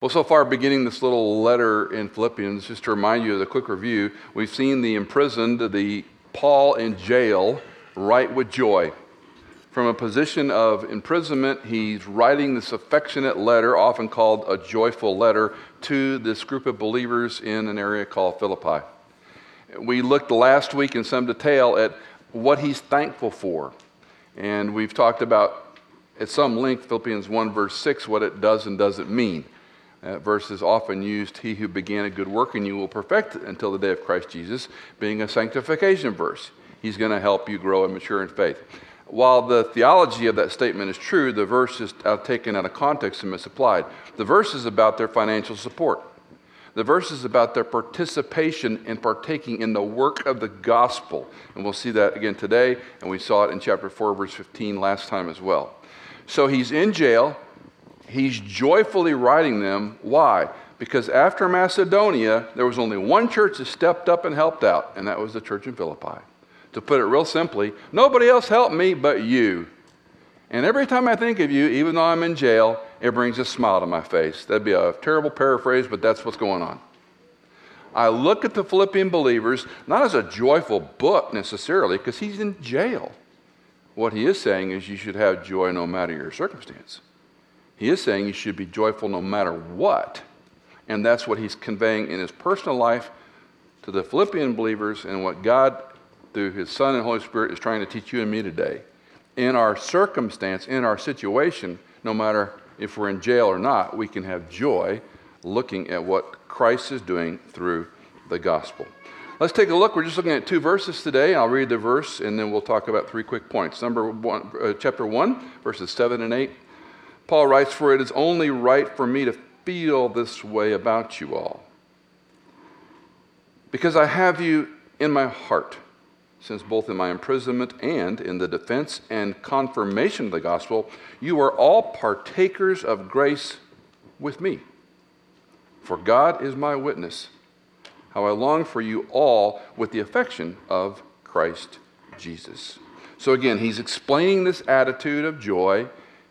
Well, so far, beginning this little letter in Philippians, just to remind you of the quick review, we've seen the imprisoned, the Paul in jail, write with joy. From a position of imprisonment, he's writing this affectionate letter, often called a joyful letter, to this group of believers in an area called Philippi. We looked last week in some detail at what he's thankful for. And we've talked about, at some length, Philippians 1, verse 6, what it does and doesn't mean. Uh, that verse is often used, He who began a good work in you will perfect it until the day of Christ Jesus, being a sanctification verse. He's going to help you grow and mature in faith. While the theology of that statement is true, the verse is uh, taken out of context and misapplied. The verse is about their financial support. The verse is about their participation and partaking in the work of the gospel. And we'll see that again today, and we saw it in chapter 4, verse 15 last time as well. So he's in jail he's joyfully writing them. Why? Because after Macedonia, there was only one church that stepped up and helped out, and that was the church in Philippi. To put it real simply, nobody else helped me but you. And every time I think of you, even though I'm in jail, it brings a smile to my face. That'd be a terrible paraphrase, but that's what's going on. I look at the Philippian believers not as a joyful book necessarily, because he's in jail. What he is saying is you should have joy no matter your circumstance. He is saying you should be joyful no matter what. And that's what he's conveying in his personal life to the Philippian believers and what God, through his Son and Holy Spirit, is trying to teach you and me today. In our circumstance, in our situation, no matter if we're in jail or not, we can have joy looking at what Christ is doing through the gospel. Let's take a look. We're just looking at two verses today. I'll read the verse and then we'll talk about three quick points. Number one, uh, chapter 1, verses 7 and 8. Paul writes, For it is only right for me to feel this way about you all. Because I have you in my heart, since both in my imprisonment and in the defense and confirmation of the gospel, you are all partakers of grace with me. For God is my witness, how I long for you all with the affection of Christ Jesus. So again, he's explaining this attitude of joy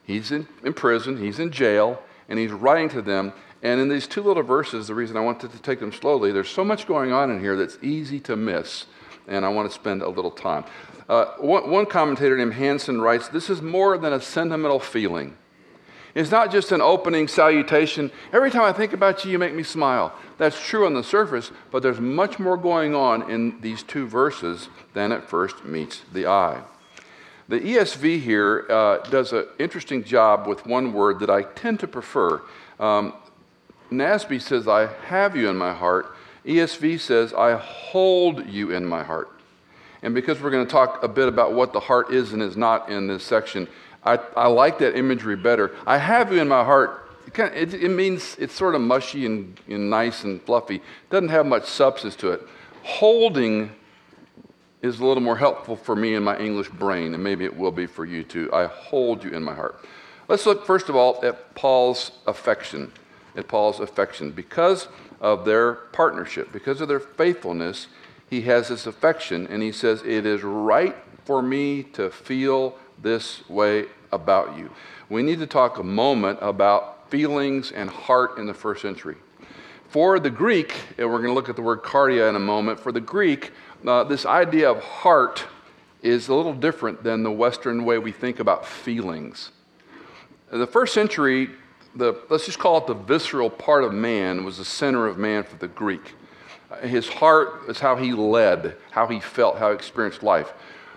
He's in, in prison, he's in jail, and he's writing to them. And in these two little verses, the reason I wanted to take them slowly, there's so much going on in here that's easy to miss, and I want to spend a little time. Uh, one, one commentator named Hansen writes This is more than a sentimental feeling. It's not just an opening salutation. Every time I think about you, you make me smile. That's true on the surface, but there's much more going on in these two verses than at first meets the eye. The ESV here uh, does an interesting job with one word that I tend to prefer. Um, NASB says, I have you in my heart. ESV says, I hold you in my heart. And because we're going to talk a bit about what the heart is and is not in this section, I, I like that imagery better. I have you in my heart. It, kind of, it, it means it's sort of mushy and, and nice and fluffy. Doesn't have much substance to it. Holding is a little more helpful for me in my English brain, and maybe it will be for you too. I hold you in my heart. Let's look first of all at Paul's affection. At Paul's affection. Because of their partnership, because of their faithfulness, he has this affection, and he says, It is right for me to feel this way about you. We need to talk a moment about feelings and heart in the first century. For the Greek, and we're going to look at the word cardia in a moment, for the Greek, uh, this idea of heart is a little different than the Western way we think about feelings. In the first century, the, let's just call it the visceral part of man, was the center of man for the Greek. His heart is how he led, how he felt, how he experienced life.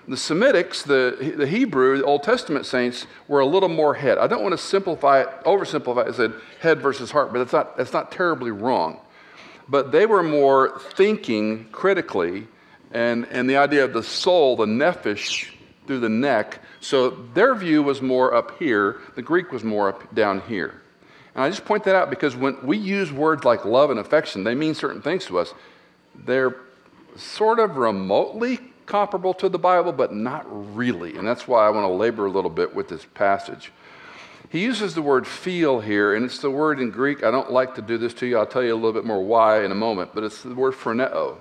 The Semitics, the, the Hebrew, the Old Testament saints, were a little more head. I don't want to simplify it, oversimplify it, said head versus heart, but that's not, that's not terribly wrong. But they were more thinking critically and, and the idea of the soul, the nephesh, through the neck. So their view was more up here, the Greek was more up down here. And I just point that out because when we use words like love and affection, they mean certain things to us. They're sort of remotely comparable to the Bible, but not really. And that's why I want to labor a little bit with this passage. He uses the word feel here, and it's the word in Greek. I don't like to do this to you. I'll tell you a little bit more why in a moment, but it's the word phroneo.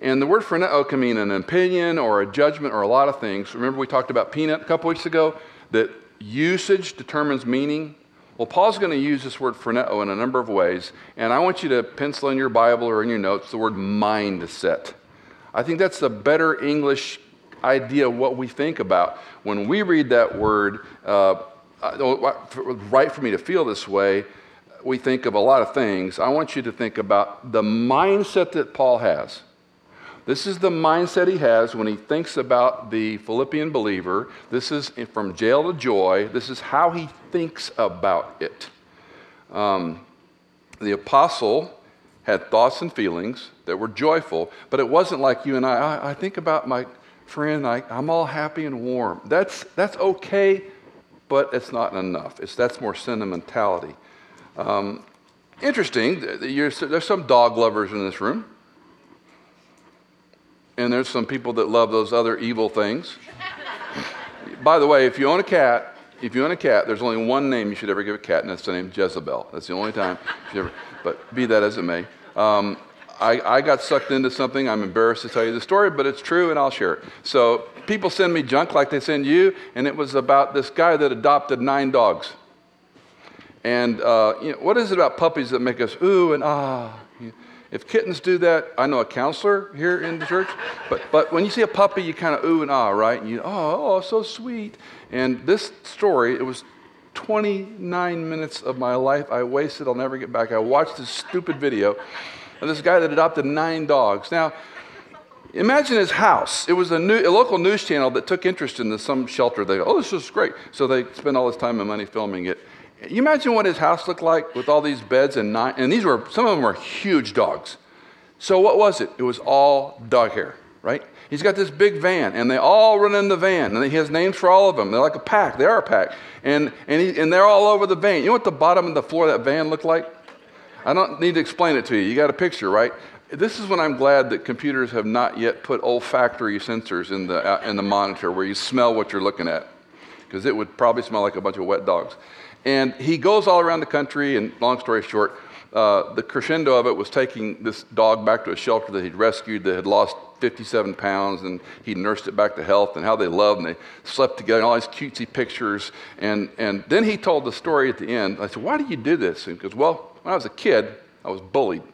And the word phroneo can mean an opinion or a judgment or a lot of things. Remember, we talked about peanut a couple weeks ago? That usage determines meaning. Well, Paul's going to use this word phroneo in a number of ways, and I want you to pencil in your Bible or in your notes the word mindset. I think that's the better English idea of what we think about. When we read that word, uh, right for me to feel this way, we think of a lot of things. I want you to think about the mindset that Paul has. This is the mindset he has when he thinks about the Philippian believer. This is from jail to joy. This is how he thinks about it. Um, the apostle had thoughts and feelings that were joyful, but it wasn't like you and I. I, I think about my friend, I, I'm all happy and warm. That's, that's okay, but it's not enough. It's, that's more sentimentality. Um, interesting, there's some dog lovers in this room. And there's some people that love those other evil things. By the way, if you own a cat, if you own a cat, there's only one name you should ever give a cat, and that's the name Jezebel. That's the only time you ever. But be that as it may, um, I, I got sucked into something. I'm embarrassed to tell you the story, but it's true, and I'll share it. So people send me junk like they send you, and it was about this guy that adopted nine dogs. And uh, you know, what is it about puppies that make us ooh and ah? If kittens do that, I know a counselor here in the church, but, but when you see a puppy, you kind of ooh and ah, right? And you, oh, oh, so sweet. And this story, it was 29 minutes of my life I wasted. I'll never get back. I watched this stupid video of this guy that adopted nine dogs. Now, imagine his house. It was a, new, a local news channel that took interest in this, some shelter. They go, oh, this is great. So they spend all this time and money filming it. You imagine what his house looked like with all these beds and nine, and these were, some of them were huge dogs. So what was it? It was all dog hair, right? He's got this big van, and they all run in the van, and he has names for all of them. They're like a pack. They are a pack, and and, he, and they're all over the van. You know what the bottom of the floor of that van looked like? I don't need to explain it to you. You got a picture, right? This is when I'm glad that computers have not yet put olfactory sensors in the, uh, in the monitor where you smell what you're looking at, because it would probably smell like a bunch of wet dogs. And he goes all around the country, and long story short, uh, the crescendo of it was taking this dog back to a shelter that he'd rescued that had lost 57 pounds, and he nursed it back to health, and how they loved, and they slept together, and all these cutesy pictures. And, and then he told the story at the end. I said, Why do you do this? And he goes, Well, when I was a kid, I was bullied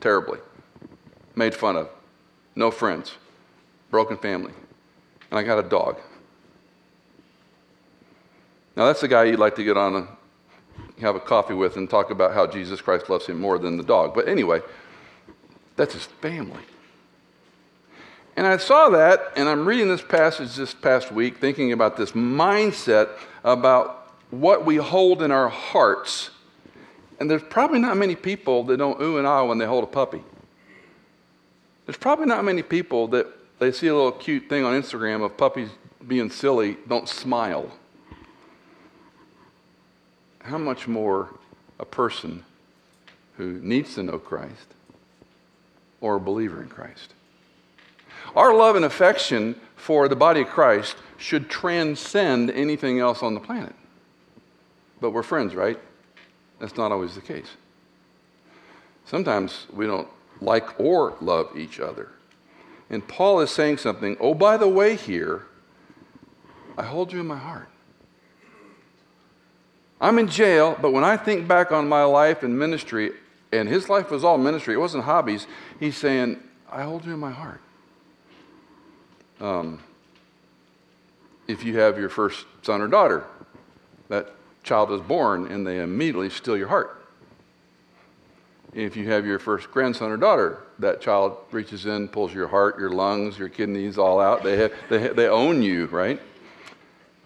terribly, made fun of, no friends, broken family, and I got a dog. Now, that's the guy you'd like to get on and have a coffee with and talk about how Jesus Christ loves him more than the dog. But anyway, that's his family. And I saw that, and I'm reading this passage this past week, thinking about this mindset about what we hold in our hearts and there's probably not many people that don't ooh and ah when they hold a puppy. There's probably not many people that they see a little cute thing on Instagram of puppies being silly, don't smile. How much more a person who needs to know Christ or a believer in Christ? Our love and affection for the body of Christ should transcend anything else on the planet. But we're friends, right? That's not always the case. Sometimes we don't like or love each other. And Paul is saying something, oh, by the way, here, I hold you in my heart. I'm in jail, but when I think back on my life and ministry, and his life was all ministry, it wasn't hobbies, he's saying, I hold you in my heart. Um, if you have your first son or daughter, that child is born and they immediately steal your heart. If you have your first grandson or daughter, that child reaches in, pulls your heart, your lungs, your kidneys all out. They, have, they, they own you, right?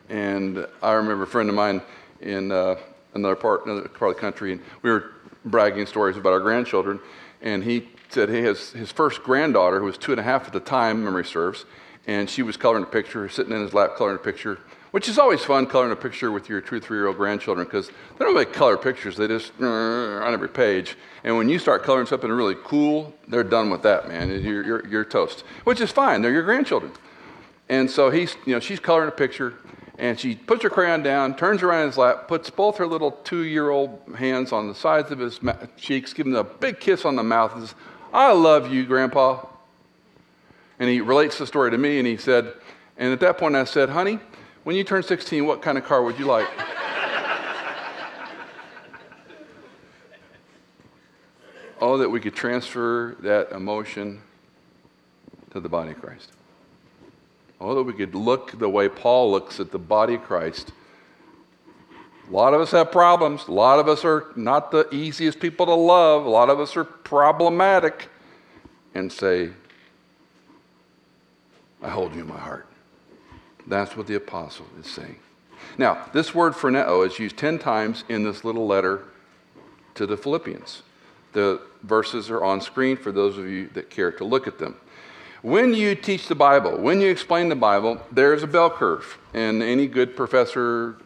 And I remember a friend of mine in uh, another, part, another part of the country, and we were bragging stories about our grandchildren. And he said he has his first granddaughter, who was two and a half at the time, memory serves, and she was coloring a picture, sitting in his lap coloring a picture which is always fun coloring a picture with your two, three year old grandchildren because they don't make color pictures, they just on every page. And when you start coloring something really cool, they're done with that, man. You're, you're, you're toast, which is fine. They're your grandchildren. And so he's, you know, she's coloring a picture, and she puts her crayon down, turns around in his lap, puts both her little two year old hands on the sides of his ma- cheeks, gives him a big kiss on the mouth, and says, I love you, Grandpa. And he relates the story to me, and he said, And at that point, I said, Honey, when you turn 16, what kind of car would you like? oh, that we could transfer that emotion to the body of Christ. Oh, that we could look the way Paul looks at the body of Christ. A lot of us have problems. A lot of us are not the easiest people to love. A lot of us are problematic. And say, I hold you in my heart. That's what the apostle is saying. Now, this word phroneo is used 10 times in this little letter to the Philippians. The verses are on screen for those of you that care to look at them. When you teach the Bible, when you explain the Bible, there's a bell curve. And any good professor,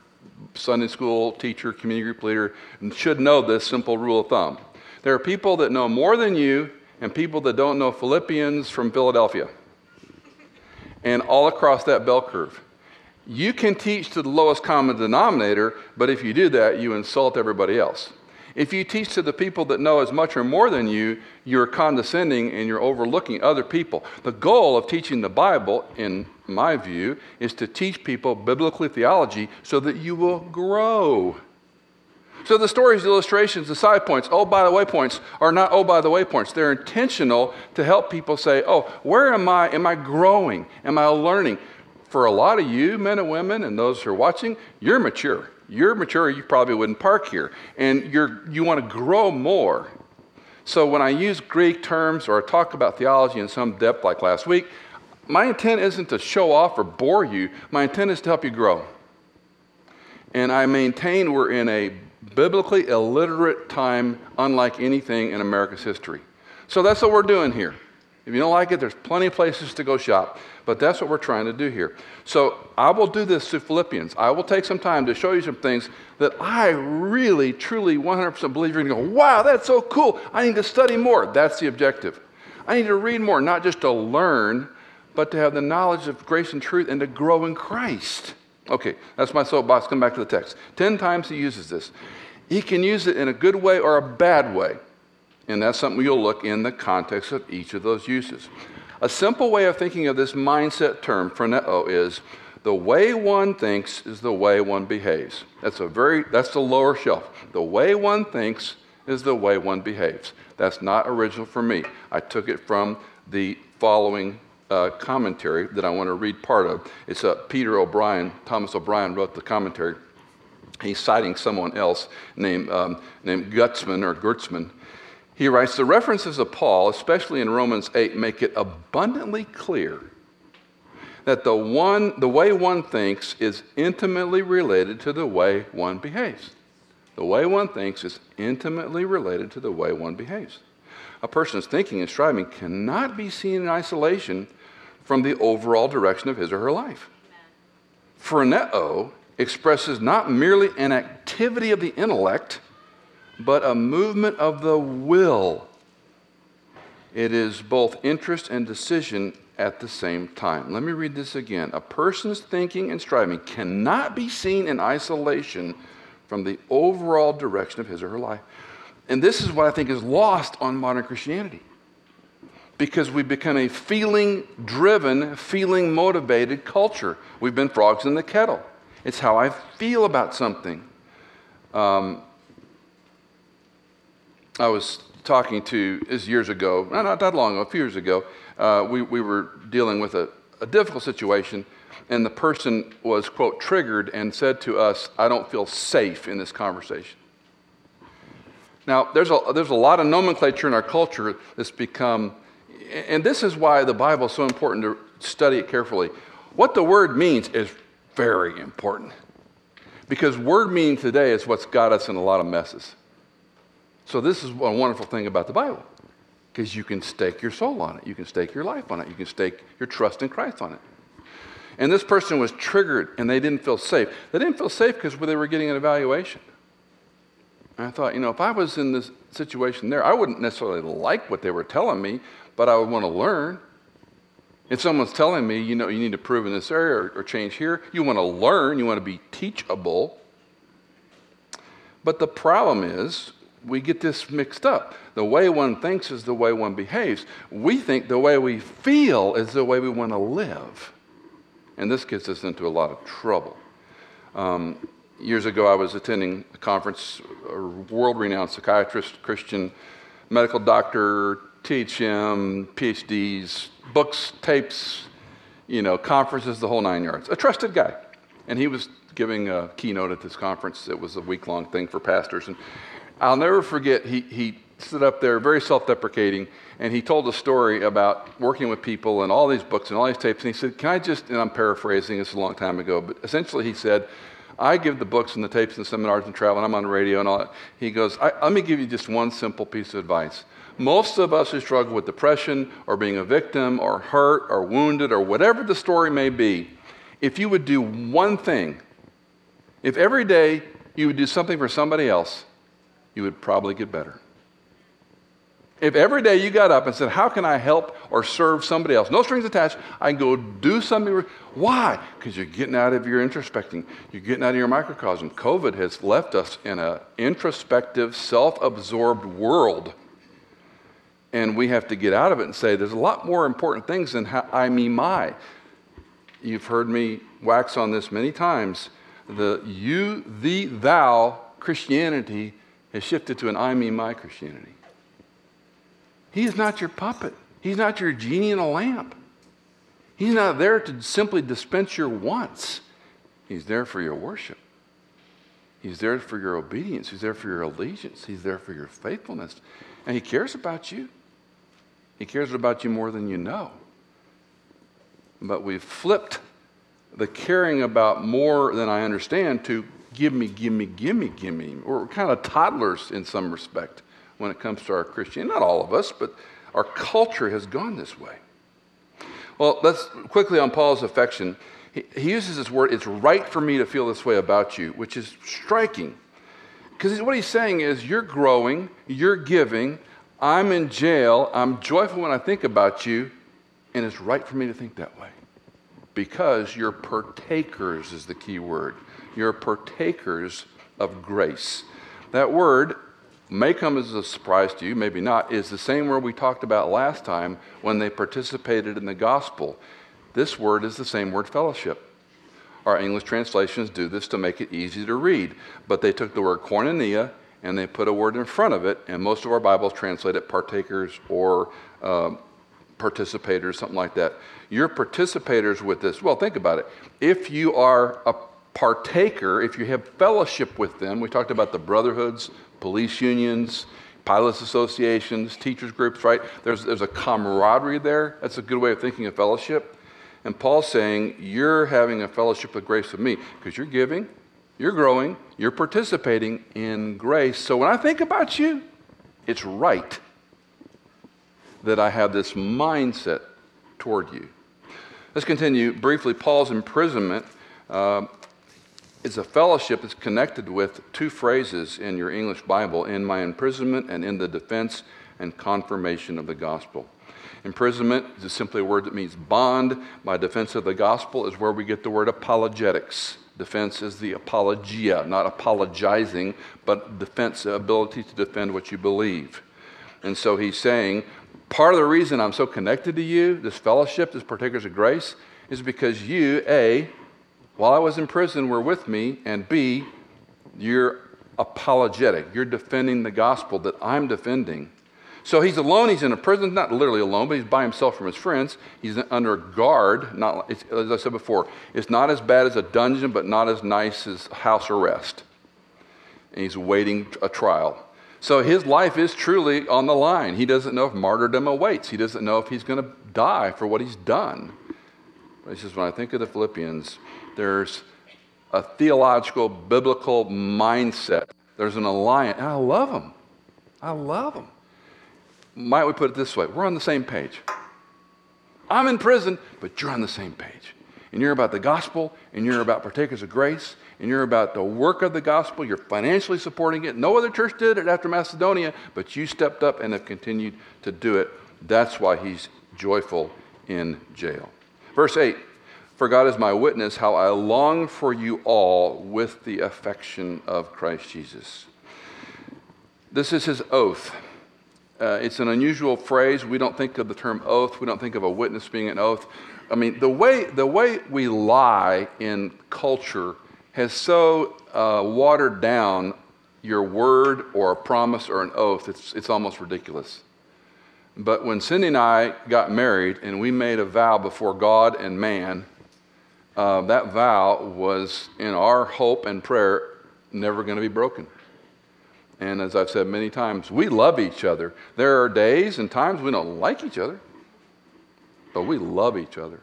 Sunday school teacher, community group leader should know this simple rule of thumb. There are people that know more than you and people that don't know Philippians from Philadelphia. And all across that bell curve. You can teach to the lowest common denominator, but if you do that, you insult everybody else. If you teach to the people that know as much or more than you, you're condescending and you're overlooking other people. The goal of teaching the Bible, in my view, is to teach people biblical theology so that you will grow. So the stories, the illustrations, the side points, oh, by the way points, are not oh, by the way points. They're intentional to help people say, oh, where am I? Am I growing? Am I learning? For a lot of you, men and women, and those who are watching, you're mature. You're mature, you probably wouldn't park here. And you're, you want to grow more. So when I use Greek terms or talk about theology in some depth like last week, my intent isn't to show off or bore you. My intent is to help you grow. And I maintain we're in a biblically illiterate time unlike anything in America's history. So that's what we're doing here. If you don't like it, there's plenty of places to go shop. But that's what we're trying to do here. So I will do this to Philippians. I will take some time to show you some things that I really, truly, 100% believe you're going to go, wow, that's so cool. I need to study more. That's the objective. I need to read more, not just to learn, but to have the knowledge of grace and truth and to grow in Christ. Okay, that's my soapbox. Come back to the text. Ten times he uses this. He can use it in a good way or a bad way. And that's something you'll look in the context of each of those uses. A simple way of thinking of this mindset term, phroneo, is the way one thinks is the way one behaves. That's a very that's the lower shelf. The way one thinks is the way one behaves. That's not original for me. I took it from the following uh, commentary that I want to read part of. It's uh, Peter O'Brien, Thomas O'Brien wrote the commentary. He's citing someone else named, um, named Gutzman or Gertzman. He writes The references of Paul, especially in Romans 8, make it abundantly clear that the, one, the way one thinks is intimately related to the way one behaves. The way one thinks is intimately related to the way one behaves. A person's thinking and striving cannot be seen in isolation from the overall direction of his or her life. Phroneo expresses not merely an activity of the intellect but a movement of the will. It is both interest and decision at the same time. Let me read this again. A person's thinking and striving cannot be seen in isolation from the overall direction of his or her life. And this is what I think is lost on modern Christianity. Because we've become a feeling driven, feeling motivated culture. We've been frogs in the kettle. It's how I feel about something. Um, I was talking to, is years ago, not that long ago, a few years ago, uh, we, we were dealing with a, a difficult situation, and the person was, quote, triggered and said to us, I don't feel safe in this conversation. Now, there's a, there's a lot of nomenclature in our culture that's become, and this is why the Bible is so important to study it carefully. What the word means is very important. Because word meaning today is what's got us in a lot of messes. So, this is a wonderful thing about the Bible because you can stake your soul on it, you can stake your life on it, you can stake your trust in Christ on it. And this person was triggered and they didn't feel safe. They didn't feel safe because they were getting an evaluation. And I thought, you know, if I was in this situation there, I wouldn't necessarily like what they were telling me, but I would want to learn. If someone's telling me, you know, you need to prove in this area or, or change here, you want to learn, you want to be teachable. But the problem is, we get this mixed up. The way one thinks is the way one behaves. We think the way we feel is the way we want to live. And this gets us into a lot of trouble. Um, years ago, I was attending a conference, a world renowned psychiatrist, Christian medical doctor, THM, PhDs, books, tapes, you know, conferences, the whole nine yards. A trusted guy. And he was giving a keynote at this conference. It was a week long thing for pastors. And I'll never forget, he, he stood up there, very self deprecating, and he told a story about working with people and all these books and all these tapes. And he said, Can I just, and I'm paraphrasing, this a long time ago, but essentially he said, I give the books and the tapes and the seminars and travel, and I'm on the radio and all that. He goes, Let me give you just one simple piece of advice. Most of us who struggle with depression or being a victim or hurt or wounded or whatever the story may be, if you would do one thing, if every day you would do something for somebody else, you would probably get better. If every day you got up and said, How can I help or serve somebody else? No strings attached. I can go do something. Why? Because you're getting out of your introspecting. You're getting out of your microcosm. COVID has left us in an introspective, self absorbed world. And we have to get out of it and say, There's a lot more important things than how I, me, my. You've heard me wax on this many times. The you, the, thou Christianity has shifted to an I, me, my Christianity. He is not your puppet. He's not your genie in a lamp. He's not there to simply dispense your wants. He's there for your worship. He's there for your obedience. He's there for your allegiance. He's there for your faithfulness. And He cares about you. He cares about you more than you know. But we've flipped the caring about more than I understand to give me, give me, give me, give me. We're kind of toddlers in some respect when it comes to our Christianity. Not all of us, but our culture has gone this way. Well, let's quickly on Paul's affection. He, he uses this word, it's right for me to feel this way about you, which is striking. Because what he's saying is, you're growing, you're giving, I'm in jail, I'm joyful when I think about you, and it's right for me to think that way. Because you're partakers, is the key word. You're partakers of grace. That word may come as a surprise to you, maybe not, is the same word we talked about last time when they participated in the gospel. This word is the same word fellowship. Our English translations do this to make it easy to read, but they took the word koinonia and they put a word in front of it, and most of our Bibles translate it partakers or uh, participators, something like that. You're participators with this. Well, think about it. If you are a partaker, if you have fellowship with them, we talked about the brotherhoods, police unions, pilots associations, teachers groups, right? There's, there's a camaraderie there. That's a good way of thinking of fellowship. And Paul's saying, You're having a fellowship of grace with me because you're giving, you're growing, you're participating in grace. So when I think about you, it's right that I have this mindset toward you. Let's continue briefly. Paul's imprisonment. Uh, is a fellowship that's connected with two phrases in your English Bible in my imprisonment and in the defense and confirmation of the gospel. Imprisonment is simply a word that means bond. My defense of the gospel is where we get the word apologetics. Defense is the apologia, not apologizing, but defense, ability to defend what you believe. And so he's saying, part of the reason I'm so connected to you, this fellowship, this partakers of grace, is because you, A, while I was in prison were with me, and B, you're apologetic. You're defending the gospel that I'm defending. So he's alone. He's in a prison, not literally alone, but he's by himself from his friends. He's under guard. Not, as I said before, it's not as bad as a dungeon, but not as nice as house arrest. And he's waiting a trial. So his life is truly on the line. He doesn't know if martyrdom awaits. He doesn't know if he's going to die for what he's done. But he says, when I think of the Philippians, there's a theological, biblical mindset. There's an alliance. And I love them. I love them. Might we put it this way? We're on the same page. I'm in prison, but you're on the same page. And you're about the gospel, and you're about partakers of grace, and you're about the work of the gospel. You're financially supporting it. No other church did it after Macedonia, but you stepped up and have continued to do it. That's why he's joyful in jail. Verse 8 for God is my witness how I long for you all with the affection of Christ Jesus. This is his oath. Uh, it's an unusual phrase. We don't think of the term oath. We don't think of a witness being an oath. I mean, the way, the way we lie in culture has so uh, watered down your word or a promise or an oath, it's, it's almost ridiculous. But when Cindy and I got married and we made a vow before God and man, uh, that vow was in our hope and prayer never going to be broken. And as I've said many times, we love each other. There are days and times we don't like each other, but we love each other.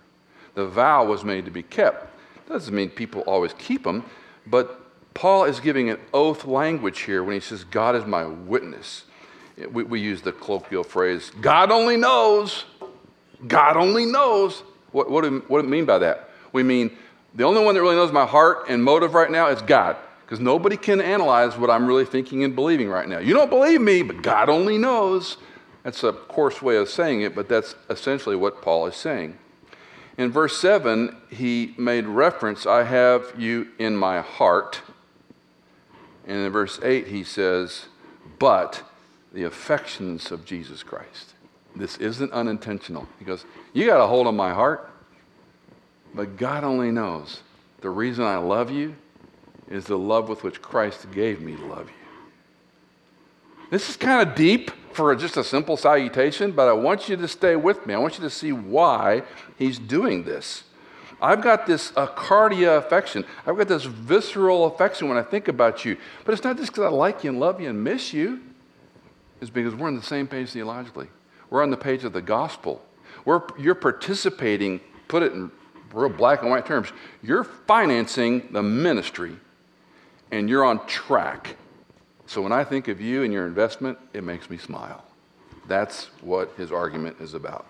The vow was made to be kept. Doesn't mean people always keep them, but Paul is giving an oath language here when he says, God is my witness. We, we use the colloquial phrase, God only knows. God only knows. What, what, do, what do we mean by that? We mean the only one that really knows my heart and motive right now is God because nobody can analyze what I'm really thinking and believing right now. You don't believe me, but God only knows. That's a coarse way of saying it, but that's essentially what Paul is saying. In verse 7, he made reference, I have you in my heart. And in verse 8, he says, but the affections of Jesus Christ. This isn't unintentional. He goes, You got a hold of my heart, but God only knows. The reason I love you is the love with which Christ gave me to love you. This is kind of deep for just a simple salutation, but I want you to stay with me. I want you to see why he's doing this. I've got this uh, cardia affection. I've got this visceral affection when I think about you. But it's not just because I like you and love you and miss you. It's because we're on the same page theologically. We're on the page of the gospel. We're, you're participating, put it in real black and white terms, you're financing the ministry and you're on track. So when I think of you and your investment, it makes me smile. That's what his argument is about.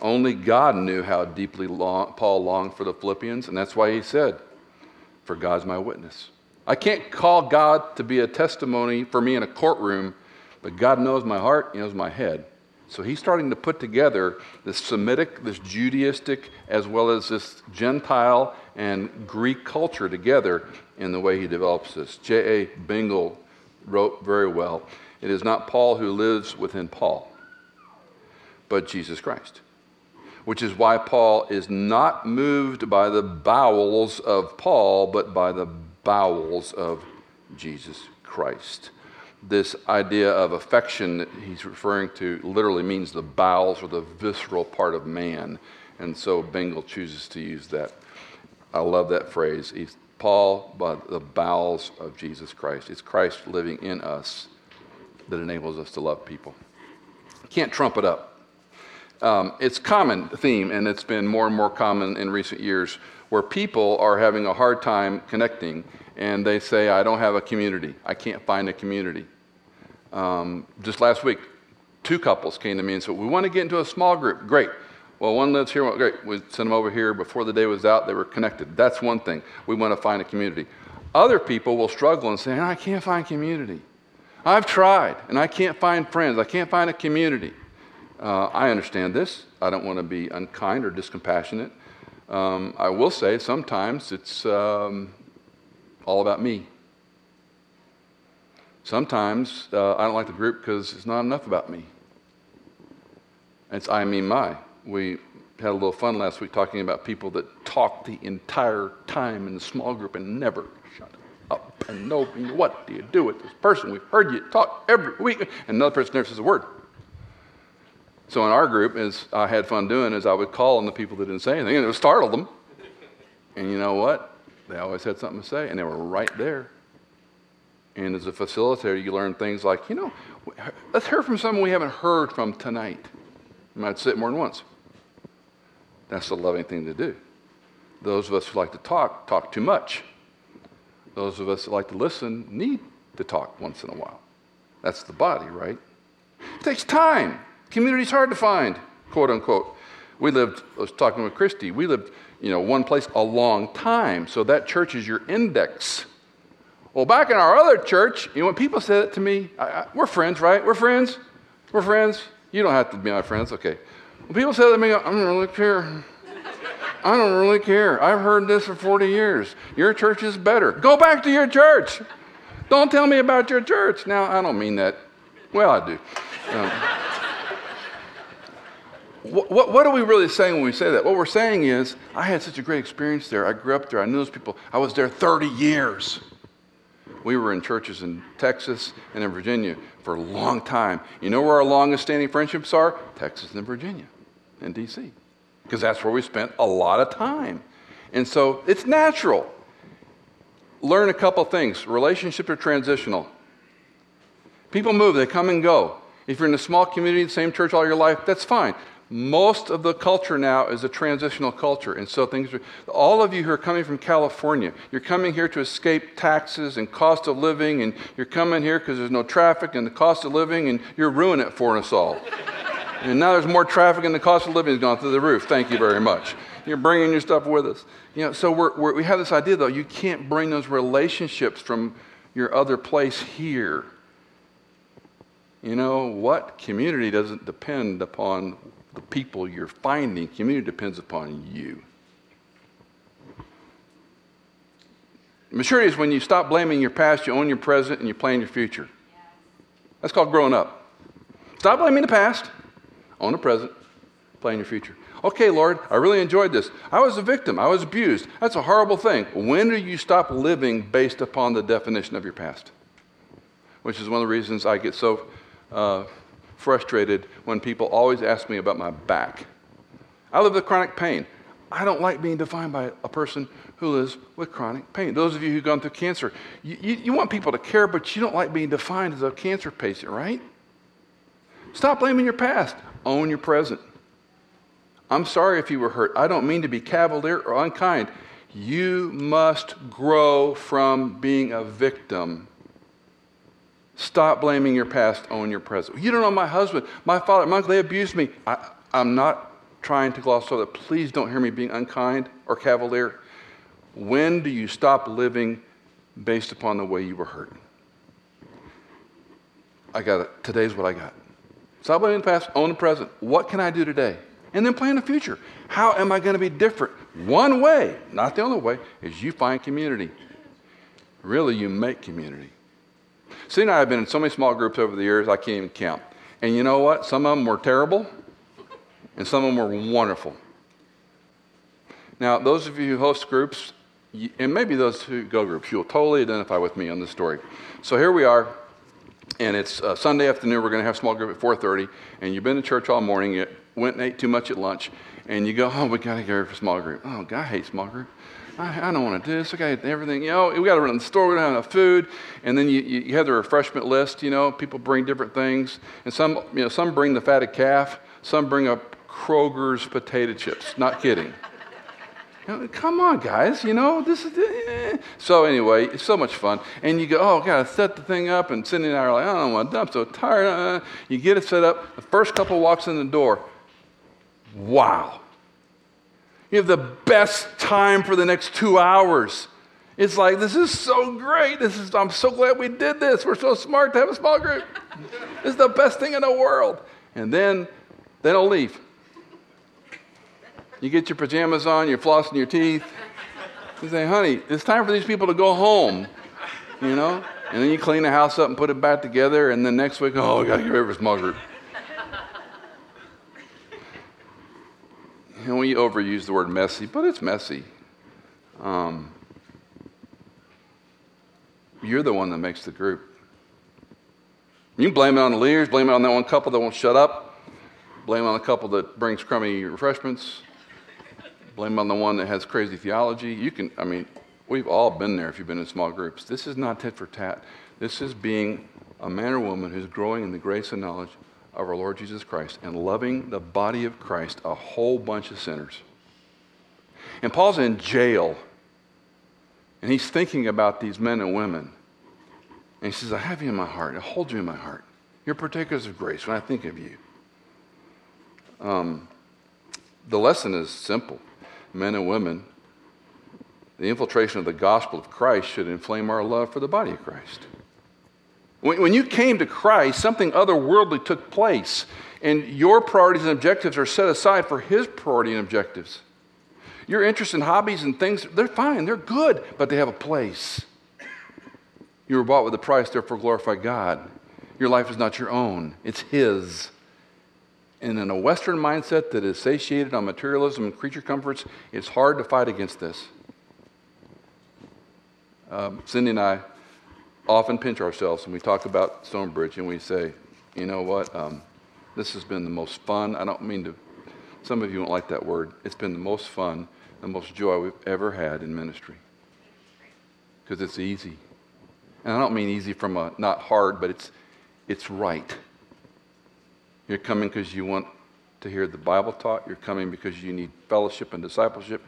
Only God knew how deeply long, Paul longed for the Philippians, and that's why he said, For God's my witness. I can't call God to be a testimony for me in a courtroom, but God knows my heart, He knows my head. So he's starting to put together this Semitic, this Judaistic, as well as this Gentile and Greek culture together in the way he develops this. J.A. Bengel wrote very well It is not Paul who lives within Paul, but Jesus Christ. Which is why Paul is not moved by the bowels of Paul, but by the bowels of Jesus Christ this idea of affection that he's referring to literally means the bowels or the visceral part of man. And so Bengel chooses to use that. I love that phrase. He's Paul, by the bowels of Jesus Christ. It's Christ living in us that enables us to love people. Can't trump it up. Um, it's common theme, and it's been more and more common in recent years, where people are having a hard time connecting and they say, I don't have a community. I can't find a community. Um, just last week, two couples came to me and said, We want to get into a small group. Great. Well, one lives here. Well, great. We sent them over here before the day was out. They were connected. That's one thing. We want to find a community. Other people will struggle and say, I can't find community. I've tried and I can't find friends. I can't find a community. Uh, I understand this. I don't want to be unkind or discompassionate. Um, I will say sometimes it's um, all about me. Sometimes uh, I don't like the group because it's not enough about me. It's I, mean, my. We had a little fun last week talking about people that talk the entire time in the small group and never shut up and know what do you do with this person? We've heard you talk every week, and another person never says a word. So in our group, as I had fun doing, is I would call on the people that didn't say anything, and it would startle them. And you know what? They always had something to say, and they were right there. And as a facilitator, you learn things like, you know, let's hear from someone we haven't heard from tonight. You might say it more than once. That's the loving thing to do. Those of us who like to talk, talk too much. Those of us who like to listen need to talk once in a while. That's the body, right? It takes time. Community's hard to find, quote unquote. We lived, I was talking with Christy, we lived you know, one place a long time. So that church is your index. Well, back in our other church, you know, when people said it to me, I, I, we're friends, right? We're friends. We're friends. You don't have to be my friends, okay. When people said that to me, I don't really care. I don't really care. I've heard this for 40 years. Your church is better. Go back to your church. Don't tell me about your church. Now, I don't mean that. Well, I do. Um, what, what, are we really saying when we say that? What we're saying is, I had such a great experience there. I grew up there. I knew those people. I was there 30 years. We were in churches in Texas and in Virginia for a long time. You know where our longest standing friendships are? Texas and Virginia and DC. Because that's where we spent a lot of time. And so it's natural. Learn a couple things. Relationships are transitional. People move, they come and go. If you're in a small community, the same church all your life, that's fine. Most of the culture now is a transitional culture. And so things are, all of you who are coming from California, you're coming here to escape taxes and cost of living, and you're coming here because there's no traffic and the cost of living, and you're ruining it for us all. and now there's more traffic and the cost of living has gone through the roof. Thank you very much. You're bringing your stuff with us. You know, so we're, we're, we have this idea, though, you can't bring those relationships from your other place here. You know what? Community doesn't depend upon the people you're finding, community depends upon you. Maturity is when you stop blaming your past, you own your present, and you plan your future. That's called growing up. Stop blaming the past, own the present, plan your future. Okay, Lord, I really enjoyed this. I was a victim. I was abused. That's a horrible thing. When do you stop living based upon the definition of your past? Which is one of the reasons I get so uh, frustrated when people always ask me about my back. I live with chronic pain. I don't like being defined by a person who lives with chronic pain. Those of you who've gone through cancer, you, you, you want people to care, but you don't like being defined as a cancer patient, right? Stop blaming your past, own your present. I'm sorry if you were hurt. I don't mean to be cavalier or unkind. You must grow from being a victim Stop blaming your past, own your present. You don't know my husband, my father, my uncle, they abused me. I, am not trying to gloss over that. Please don't hear me being unkind or cavalier. When do you stop living based upon the way you were hurt? I got it. Today's what I got. Stop blaming the past, own the present. What can I do today? And then plan the future. How am I going to be different? One way, not the only way, is you find community. Really, you make community. Cindy and I have been in so many small groups over the years, I can't even count. And you know what? Some of them were terrible, and some of them were wonderful. Now, those of you who host groups, and maybe those who go groups, you'll totally identify with me on this story. So here we are, and it's uh, Sunday afternoon. We're going to have small group at 4:30, and you've been to church all morning. You went and ate too much at lunch, and you go, "Oh, we got to get ready for small group." Oh, God, I hate small group. I, I don't want to do this. Got everything. You know, we got to run the store. We don't have enough food. And then you, you have the refreshment list. You know, people bring different things, and some you know some bring the fatted calf. Some bring up Kroger's potato chips. Not kidding. You know, come on, guys. You know this is. Eh. So anyway, it's so much fun. And you go, oh, gotta set the thing up. And Cindy and I are like, I don't want to. I'm so tired. Uh, you get it set up. The first couple walks in the door. Wow you have the best time for the next two hours. It's like, this is so great. This is, I'm so glad we did this. We're so smart to have a small group. this is the best thing in the world. And then they don't leave. You get your pajamas on, you're flossing your teeth. You say, honey, it's time for these people to go home, you know? And then you clean the house up and put it back together, and then next week, oh, we got to get rid of a small group. And we overuse the word messy, but it's messy. Um, you're the one that makes the group. You blame it on the leaders, blame it on that one couple that won't shut up, blame it on the couple that brings crummy refreshments, blame it on the one that has crazy theology. You can, I mean, we've all been there if you've been in small groups. This is not tit for tat. This is being a man or woman who's growing in the grace and knowledge of our Lord Jesus Christ and loving the body of Christ, a whole bunch of sinners. And Paul's in jail, and he's thinking about these men and women. And he says, I have you in my heart. I hold you in my heart. You're partakers of grace when I think of you. Um, the lesson is simple men and women. The infiltration of the gospel of Christ should inflame our love for the body of Christ. When, when you came to Christ, something otherworldly took place, and your priorities and objectives are set aside for His priority and objectives. Your interests and hobbies and things, they're fine, they're good, but they have a place. You were bought with a price, therefore glorify God. Your life is not your own, it's His. And in a Western mindset that is satiated on materialism and creature comforts, it's hard to fight against this. Um, Cindy and I often pinch ourselves when we talk about Stonebridge and we say, you know what, um, this has been the most fun. I don't mean to, some of you won't like that word. It's been the most fun, the most joy we've ever had in ministry. Because it's easy. And I don't mean easy from a not hard, but it's, it's right. You're coming because you want to hear the Bible taught. You're coming because you need fellowship and discipleship.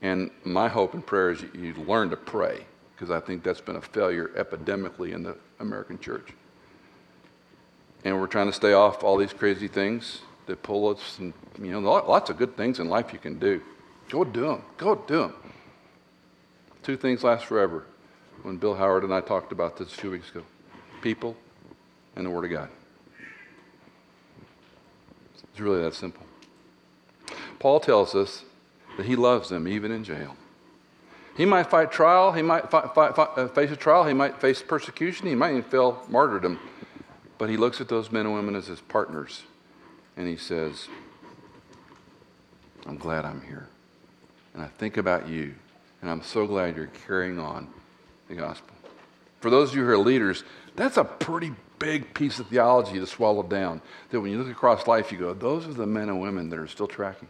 And my hope and prayer is you learn to pray, because I think that's been a failure epidemically in the American church. And we're trying to stay off all these crazy things that pull us, and you know, lots of good things in life you can do. Go do them. Go do them. Two things last forever. When Bill Howard and I talked about this a few weeks ago people and the Word of God. It's really that simple. Paul tells us that he loves them even in jail. He might fight trial, he might fight, fight, fight, uh, face a trial, he might face persecution, he might even fail martyrdom, but he looks at those men and women as his partners and he says, I'm glad I'm here. And I think about you, and I'm so glad you're carrying on the gospel. For those of you who are leaders, that's a pretty big piece of theology to swallow down. That when you look across life, you go, those are the men and women that are still tracking.